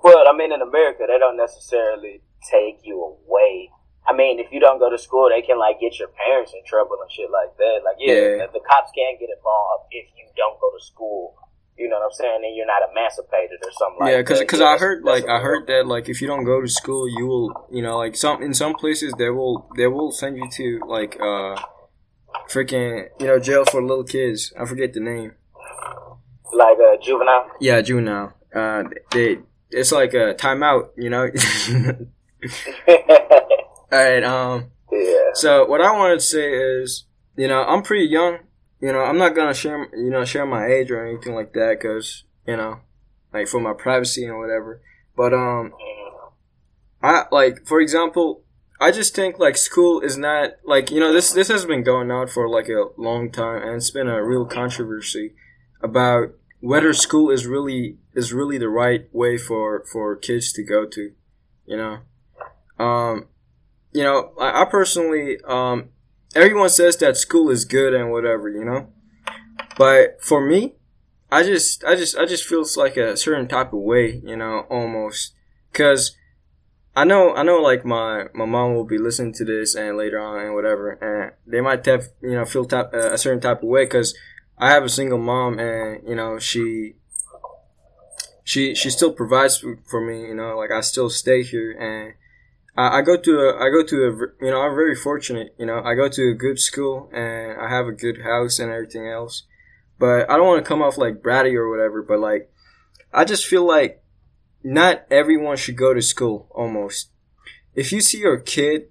Well, I mean, in America, they don't necessarily take you away. I mean, if you don't go to school, they can like get your parents in trouble and shit like that. Like, yeah, Yeah. the cops can't get involved if you don't go to school. You know what I'm saying? And you're not emancipated or something like yeah, that. because because Yeah, I heard like I heard that like if you don't go to school, you will you know like some in some places they will they will send you to like uh freaking you know jail for little kids. I forget the name. like uh, juvenile. Yeah, juvenile. Uh, they it's like a timeout. You know. All right. Um. yeah. So what I wanted to say is, you know, I'm pretty young. You know, I'm not gonna share, you know, share my age or anything like that, cause you know, like for my privacy and whatever. But um, I like, for example, I just think like school is not like you know this this has been going on for like a long time, and it's been a real controversy about whether school is really is really the right way for for kids to go to, you know. Um, you know, I, I personally, um, everyone says that school is good and whatever, you know, but for me, I just, I just, I just feels like a certain type of way, you know, almost, cause I know, I know, like my my mom will be listening to this and later on and whatever, and they might have, you know, feel type, uh, a certain type of way, cause I have a single mom and you know she. She she still provides for- for me, you know. Like I still stay here, and I, I go to a, I go to a, you know, I'm very fortunate, you know, I go to a good school and I have a good house and everything else. But I don't want to come off like bratty or whatever, but like, I just feel like not everyone should go to school almost. If you see your kid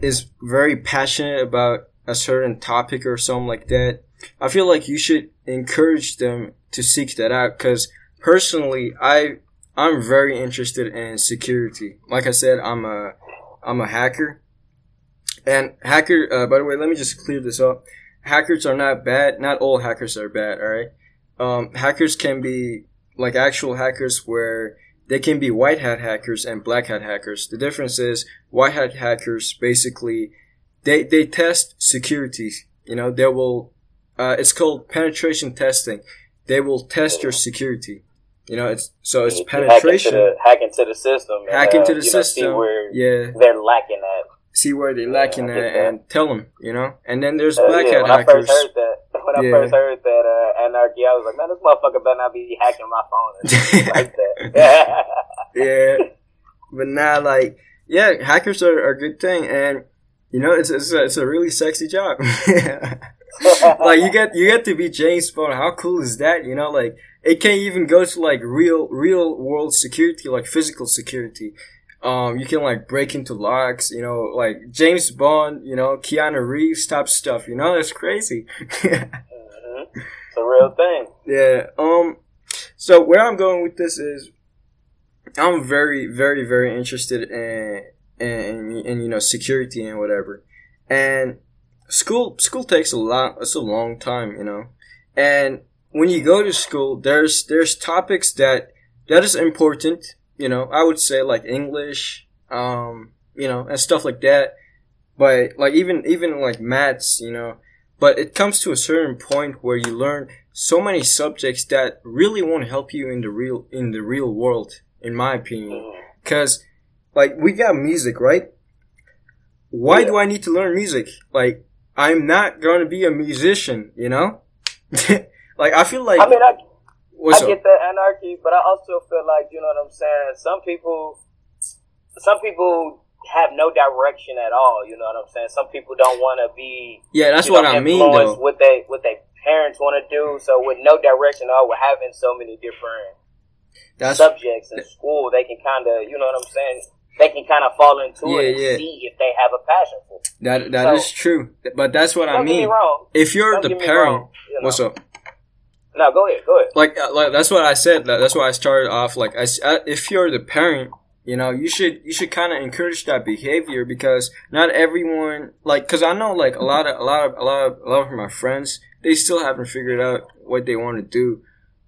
is very passionate about a certain topic or something like that, I feel like you should encourage them to seek that out because personally, I I'm very interested in security. Like I said, I'm a I'm a hacker, and hacker. Uh, by the way, let me just clear this up. Hackers are not bad. Not all hackers are bad. All right. Um, hackers can be like actual hackers where they can be white hat hackers and black hat hackers. The difference is white hat hackers basically they they test security. You know, they will. Uh, it's called penetration testing. They will test your security. You know, it's so it's penetration. Hack into the, hack into the system. and, hack uh, into the you know, see system. where yeah, they're lacking at. see where they're lacking at and tell them. You know, and then there's Uh, black yeah, hat when I first heard that, when I first heard that uh, anarchy, I was like, man, this motherfucker better not be hacking my phone like that. yeah, but now like yeah, hackers are, are a good thing, and you know it's it's a, it's a really sexy job. like you get you get to be James Bond. How cool is that? You know, like it can even go to like real real world security, like physical security. Um, you can like break into locks. You know, like James Bond. You know, Keanu Reeves type stuff. You know, that's crazy. Mhm. It's a real thing. Yeah. Um. So where I'm going with this is, I'm very, very, very interested in, in, in you know security and whatever, and school school takes a lot. It's a long time, you know, and when you go to school, there's there's topics that that is important. You know, I would say like English, um, you know, and stuff like that. But like even even like maths, you know, but it comes to a certain point where you learn so many subjects that really won't help you in the real in the real world in my opinion. Because like we got music right? Why do i need to learn music? Like i'm not going to be a musician you know like i feel like I mean, I, I up get that anarchy, but I also feel like you know what I'm saying. Some people, some people have no direction at all. You know what I'm saying. Some people don't want to be. yeah that's what know, i mean though What they what they parents want to do. So with no direction, or with having so many different that's subjects in school, they can kind of you know what I'm saying. They can kind of fall into Yeah, it and yeah. see if they have a passion for it. that that is So- true but that's what Don't i get me mean wrong. if you're Don't the me parent wrong, you know. what's up No, go ahead. Go ahead. like, uh, like that's what I said. That's why I started off. Like, I uh if you're the parent, you know, you should you should kind of encourage that behavior because not everyone like because I know like a lot of a lot of a lot of a lot of my friends they still haven't figured out what they want to do,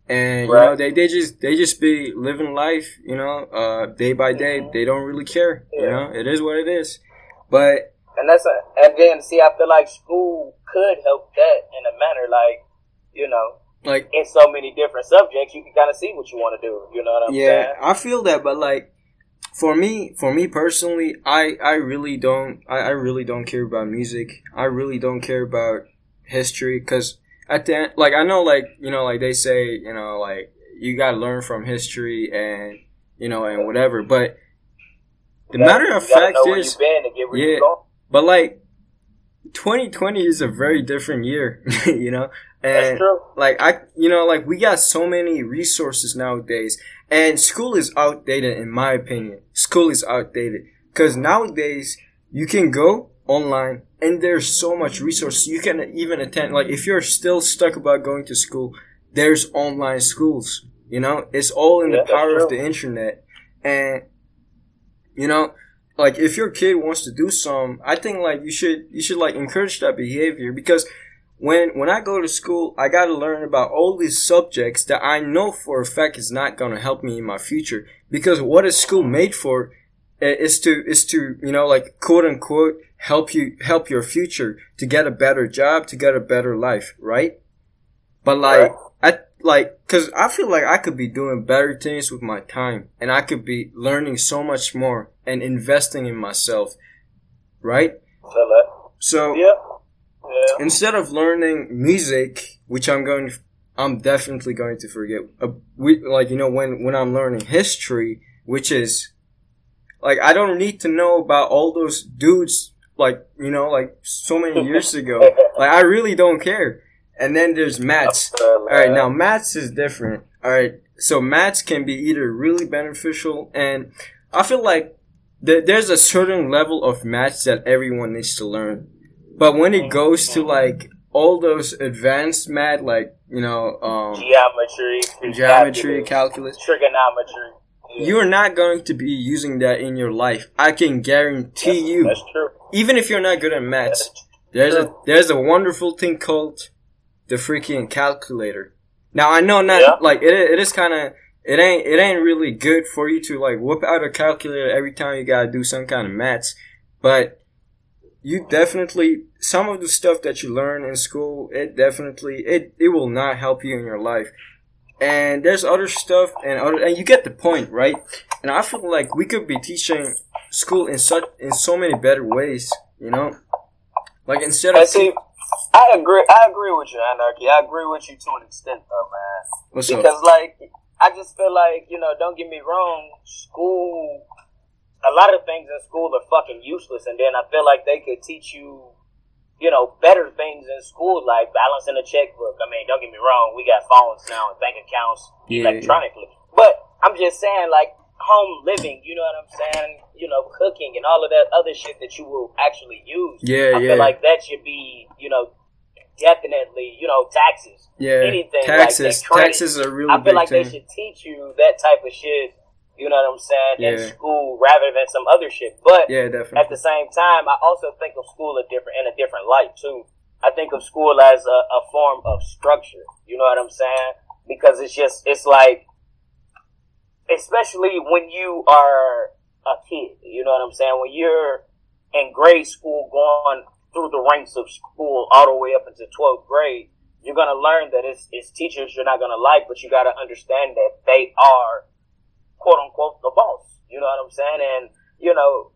and you know they they just they just be living life, you know, uh, day by day. Mhm. They don't really care. You know, it is what it is. But And that's a, and then see, I feel like school could help that in a manner, like you know, like in so many different subjects, you can kind of see what you want to do. You know what I'm yeah, saying? Yeah, I feel that, but like for me, for me personally, I I really don't I, I really don't care about music. I really don't care about history because at the end, like I know, like you know, like they say, you know, like you gotta learn from history and you know and whatever. But the matter of fact is, yeah, but like 2020 is a very different year, you know. And like I, you know, like we got so many resources nowadays, and school is outdated in my opinion. School is outdated. Because nowadays you can go online and there's so much resource you can even attend. Like if you're still stuck about going to school there's online schools you know? It's all in yeah, the power of the internet. And you know like if your kid wants to do some i think like you should you should like encourage that behavior because when when i go to school i got to learn about all these subjects that i know for a fact is not going to help me in my future. Because what is school made for eh, is to is to you know like quote unquote help you help your future to get a better job to get a better life right? But like i like because i feel like i could be doing better things with my time and i could be learning so much more and investing in myself right? So yeah. Yeah. instead of learning music which i'm going to, i'm definitely going to forget uh, we, like you know when when i'm learning history which is like I don't need to know about all those dudes like you know like so many years ago. like I really don't care. And then there's maths. All right, now maths is different. All right, so maths can be either really beneficial, and I feel like th- there's a certain level of maths that everyone needs to learn. But when it goes to like all those advanced math, like you know, um, geometry, geometry, calculus, trigonometry, you're not going to be using that in your life. I can guarantee that's, you. That's true. Even if you're not good at maths, there's a there's a wonderful thing called the freaking calculator. Now I know not yeah. like it. It is kind of it ain't it ain't really good for you to like whip out a calculator every time you gotta do some kind of maths, but you definitely some of the stuff that you learn in school it definitely it it will not help you in your life. And there's other stuff and other and you get the point right? And i feel like we could be teaching school in such in so many better ways you know? Like instead of I see i agree i agree with you anarchy. I agree with you to an extent though man. What's because up? like i just feel like you know don't get me wrong school a lot of things in school are fucking useless and then i feel like they could teach you you know, better things in school, like balancing a checkbook. I mean, don't get me wrong, we got phones now and bank accounts yeah, electronically. But I'm just saying, like, home living, you know what I'm saying? You know, cooking and all of that other shit that you will actually use. Yeah, I yeah. feel like that should be, you know, definitely, you know, taxes. Yeah. Anything taxes. Like taxes are really I feel like thing. they should teach you that type of shit you know what I'm saying, yeah. in school rather than some other shit. But yeah, definitely. at the same time, I also think of school a different in a different light too. I think of school as a, a form of structure. You know what I'm saying? Because it's just it's like, especially when you are a kid. You know what I'm saying? When you're in grade school, going through the ranks of school all the way up into 12th grade, you're gonna learn that it's, it's teachers you're not gonna like, but you gotta understand that they are quote unquote the boss. You know what I'm saying? And you know,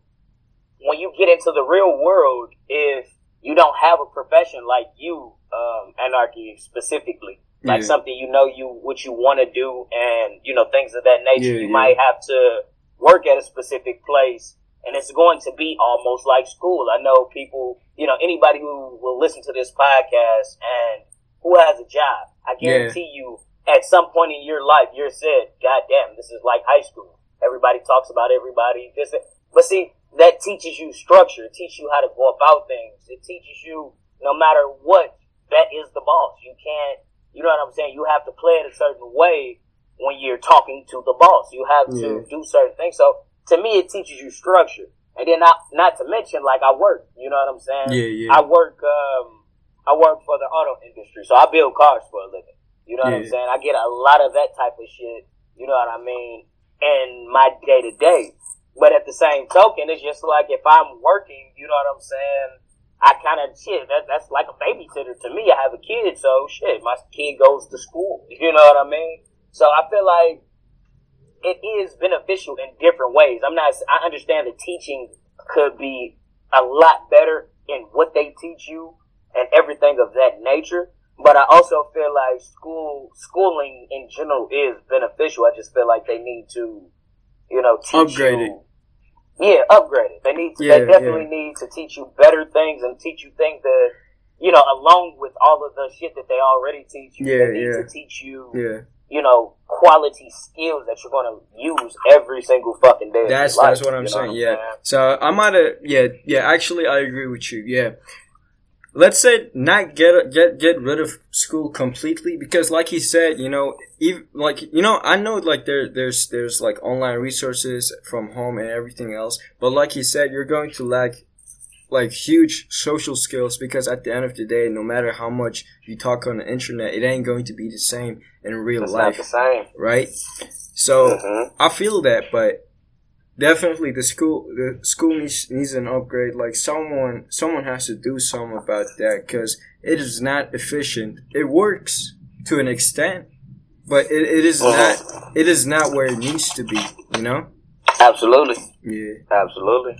when you get into the real world, if you don't have a profession like you, um, anarchy specifically, like yeah. something you know you what you want to do, and you know things of that nature, yeah, you yeah. might have to work at a specific place. And it's going to be almost like school. I know people, you know, anybody who will listen to this podcast and who has a job, I guarantee you at some point in your life, you're said, God damn, this is like high school. Everybody talks about everybody. This, but see, that teaches you structure. It teaches you how to go about things. It teaches you, no matter what, that is the boss. You can't, you know what I'm saying? You have to play it a certain way when you're talking to the boss. You have yeah. to do certain things. So to me, it teaches you structure. And then not, not to mention, like I work, you know what I'm saying? Yeah, yeah. I work, um, I work for the auto industry. So I build cars for a living. You know what yeah. I'm saying? I get a lot of that type of shit. You know what I mean? In my day to day. But at the same token, it's just like if I'm working, you know what I'm saying? I kind of shit. That, that's like a babysitter to me. I have a kid, so shit. My kid goes to school. You know what I mean? So I feel like it is beneficial in different ways. I'm not. I understand the teaching could be a lot better in what they teach you and everything of that nature. But I also feel like school schooling in general is beneficial. I just feel like they need to, you know, teach Upgrade you. Yeah, upgrade it. They need. To, Yeah, they definitely yeah. need to teach you better things and teach you things that, you know, along with all of the shit that they already teach you. Yeah, they need yeah. to teach you, Yeah, you know, quality skills that you're going to use every single fucking day. that's life, that's what I'm saying. what Yeah. saying? So I might have. Yeah, yeah. Actually, I agree with you. Yeah. Let's say not get get get rid of school completely because, like he said, you know, even like you know, I know like there there's there's like online resources from home and everything else, but like he said, you're going to lack like huge social skills because at the end of the day, no matter how much you talk on the internet, it ain't going to be the same in real It's not the life, same. right? So Mhm. I feel that, but definitely the school the school needs needs an upgrade. Like someone someone has to do something about that because it is not efficient. It works to an extent, but it, it is Mhm. not it is not where it needs to be. You know? Absolutely. Yeah. Absolutely.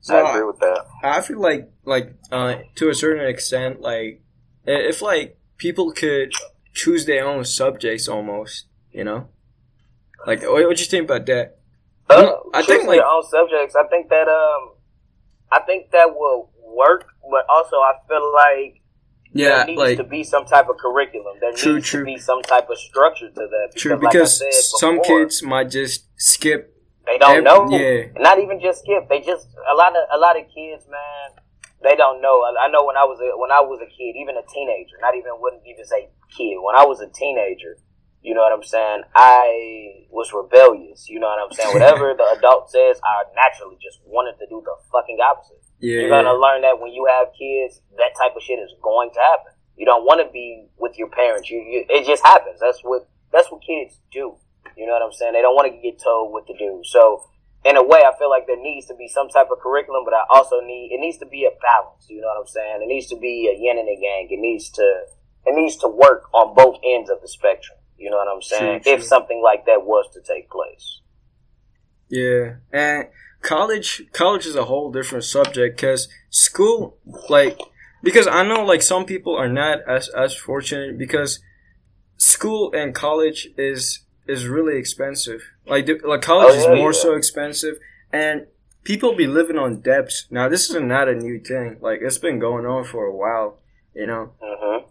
So I agree with that. I feel like like uh, to a certain extent, like if like people could choose their own subjects almost, you know. Like, what, what you think about that? Uh, I think, like- your subjects. I think that um, I think that will work, but also I feel like Yeah, there needs like to be some type of curriculum. There True, needs true. to be some type of structure to that. True, like I because said some kids might just skip. they don't ev- know. yeah. Not even just skip. They just a lot of a lot of kids, man. They don't know. I, I know when I was a, when I was a kid, even a teenager, not even wouldn't even say kid. When I was a teenager, you know what I'm saying. I was rebellious. You know what I'm saying. Whatever the adult says, I naturally just wanted to do the fucking opposite. Yeah, You're gonna learn that when you have kids, that type of shit is going to happen. You don't want to be with your parents. You, you, it just happens. That's what that's what kids do. You know what I'm saying? They don't want to get told what to do. So, in a way, I feel like there needs to be some type of curriculum, but I also need it needs to be a balance. You know what I'm saying? It needs to be a yin and a yang. It needs to it needs to work on both ends of the spectrum. You know what I'm saying? True, If something like that was to take place. Yeah, and college college is a whole different subject because school, like, because I know like some people are not as as fortunate because school and college is is really expensive. Like like college Oh, is more yeah. so expensive, and people be living on debts. Now this is not a new thing. Like it's been going on for a while. You know, hmm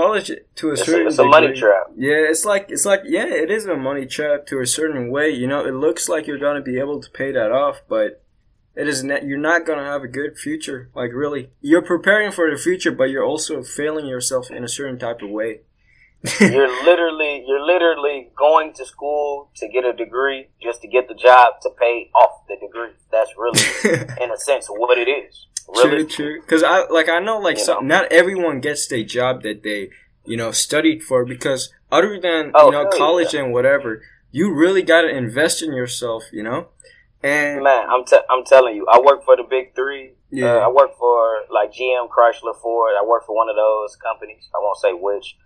college to a It's, certain a, it's a money degree- trap. yeah, it's like it's like yeah, it is a money trap to a certain way. You know, it looks like you're gonna be able to pay that off, but it is not. You're not gonna have a good future. Like really, you're preparing for the future, but you're also failing yourself in a certain type of way. you're literally you're literally going to school to get a degree just to get the job to pay off the degree. That's really, in a sense, what it is. Really, True, true. Because I like I know like You some, know? not everyone gets the job that they you know studied for because other than Oh, you know hell yeah. college and whatever, you really got to invest in yourself. You know, and man. I'm te- I'm telling you, I work for the big three. Yeah. Uh, I work for like GM, Chrysler, Ford. I work for one of those companies. I won't say which,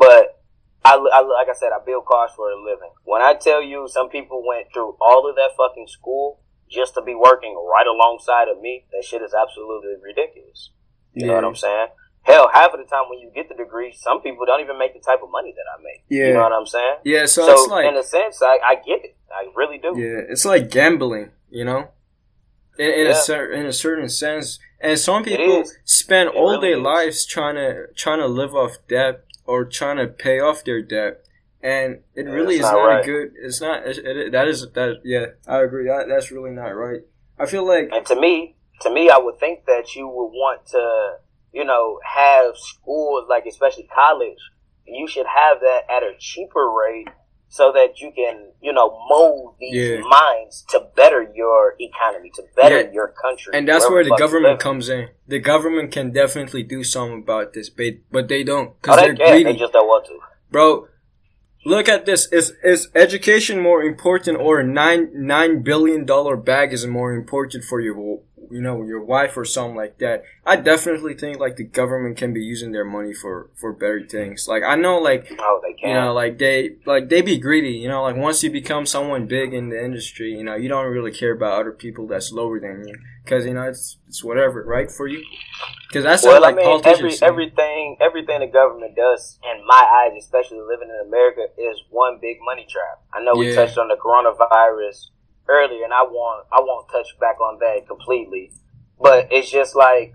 but I, I like I said, I build cars for a living. When I tell you, some people went through all of that fucking school just to be working right alongside of me. That shit is absolutely ridiculous. You know what I'm saying? Hell, half of the time when you get the degree, some people don't even make the type of money that I make. Yeah. You know what I'm saying? Yeah, so, So, it's like in a sense, I, I get it. I really do. yeah, it's like gambling, you know, in, in a Yeah. cer- in a certain sense. And some people spend It all really their is. lives trying to trying to live off debt or trying to pay off their debt, and it Yeah, really is not, not a right. good. It's not. It, it, that is that. Yeah, I agree. That that's really not right. I feel like And to me, to me, I would think that you would want to, you know, have schools like, especially college. You should have that at a cheaper rate so that you can, you know, mold these Yeah. minds to better your economy, to better Yeah. your country. And that's where the government comes in. The government can definitely do something about this, but but they don't Oh, because they they're can. greedy, They just don't want to. bro. Look at this. Is is education more important, or a nine nine billion dollar bag is more important for your you know your wife or something like that. I definitely think like the government can be using their money for for better things. Like I know like Oh, they can. you know like they like they be greedy. You know like once you become someone big in the industry, you know you don't really care about other people that's lower than you because you know it's it's whatever right for you. Because that's well, what like I mean, politicians. every everything everything the government does, in my eyes, especially living in America, is one big money trap. I know we touched on the coronavirus earlier, and I won't I won't touch back on that completely, but it's just like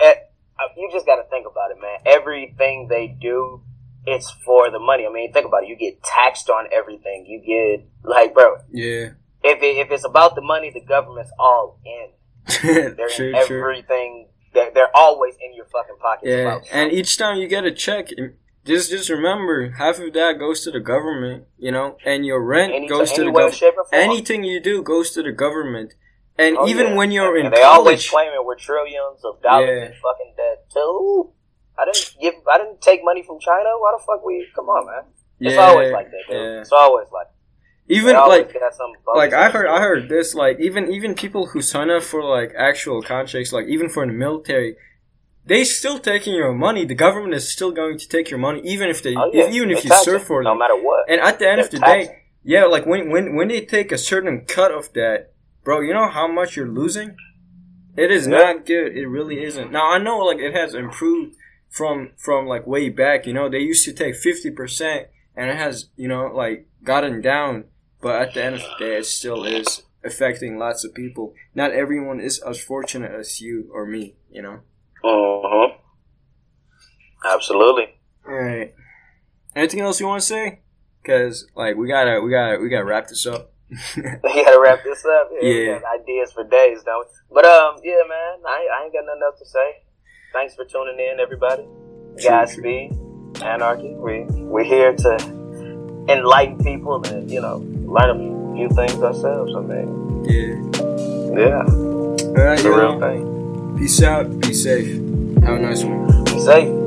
eh, uh, you just got to think about it, man. Everything they do, it's for the money. I mean, think about it. You get taxed on everything. You get like, bro, yeah. if it, if it's about the money, the government's all in. They're true, in everything. They're, they're always in your fucking pocket. Yeah, and each time you get a check, just just remember half of that goes to the government, you know, and your rent Any- goes to the government. shape, or form. Anything you do goes to the government, and Oh, even yeah. when you're and in they always college, claiming we're trillions of dollars Yeah. in fucking debt too. I didn't give. I didn't take money from China. Why the fuck we? Come on, man. It's yeah, always like that, dude. It's always like. Even like like I heard I heard this like even even people who sign up for like actual contracts like even for the military they still taking your money. The government is still going to take your money even if they Oh, yeah. if, even if you serve for no matter what. and at the end of the They're day yeah like when when when they take a certain cut of that bro you know how much you're losing? It is Yeah. not good. It really isn't. Now I know like it has improved from from like way back you know? They used to take 50% and it has you know like gotten down but at the end of the day, it still is affecting lots of people. Not everyone is as fortunate as you or me, you know. Mm-hmm. Absolutely. All right. Anything else you want to say? Cause like we gotta, we gotta, we gotta wrap this up. we gotta wrap this up. Yeah, Yeah. ideas for days, don't we? But um, yeah, man, I, ain't- I ain't got nothing else to say. Thanks for tuning in, everybody. True, Godspeed, Anarchy. We we're here to enlighten people and you know learn a few things ourselves. I mean, Yeah. yeah, All right, it's a real thing. Peace out. Be safe. Have a nice one. Be safe.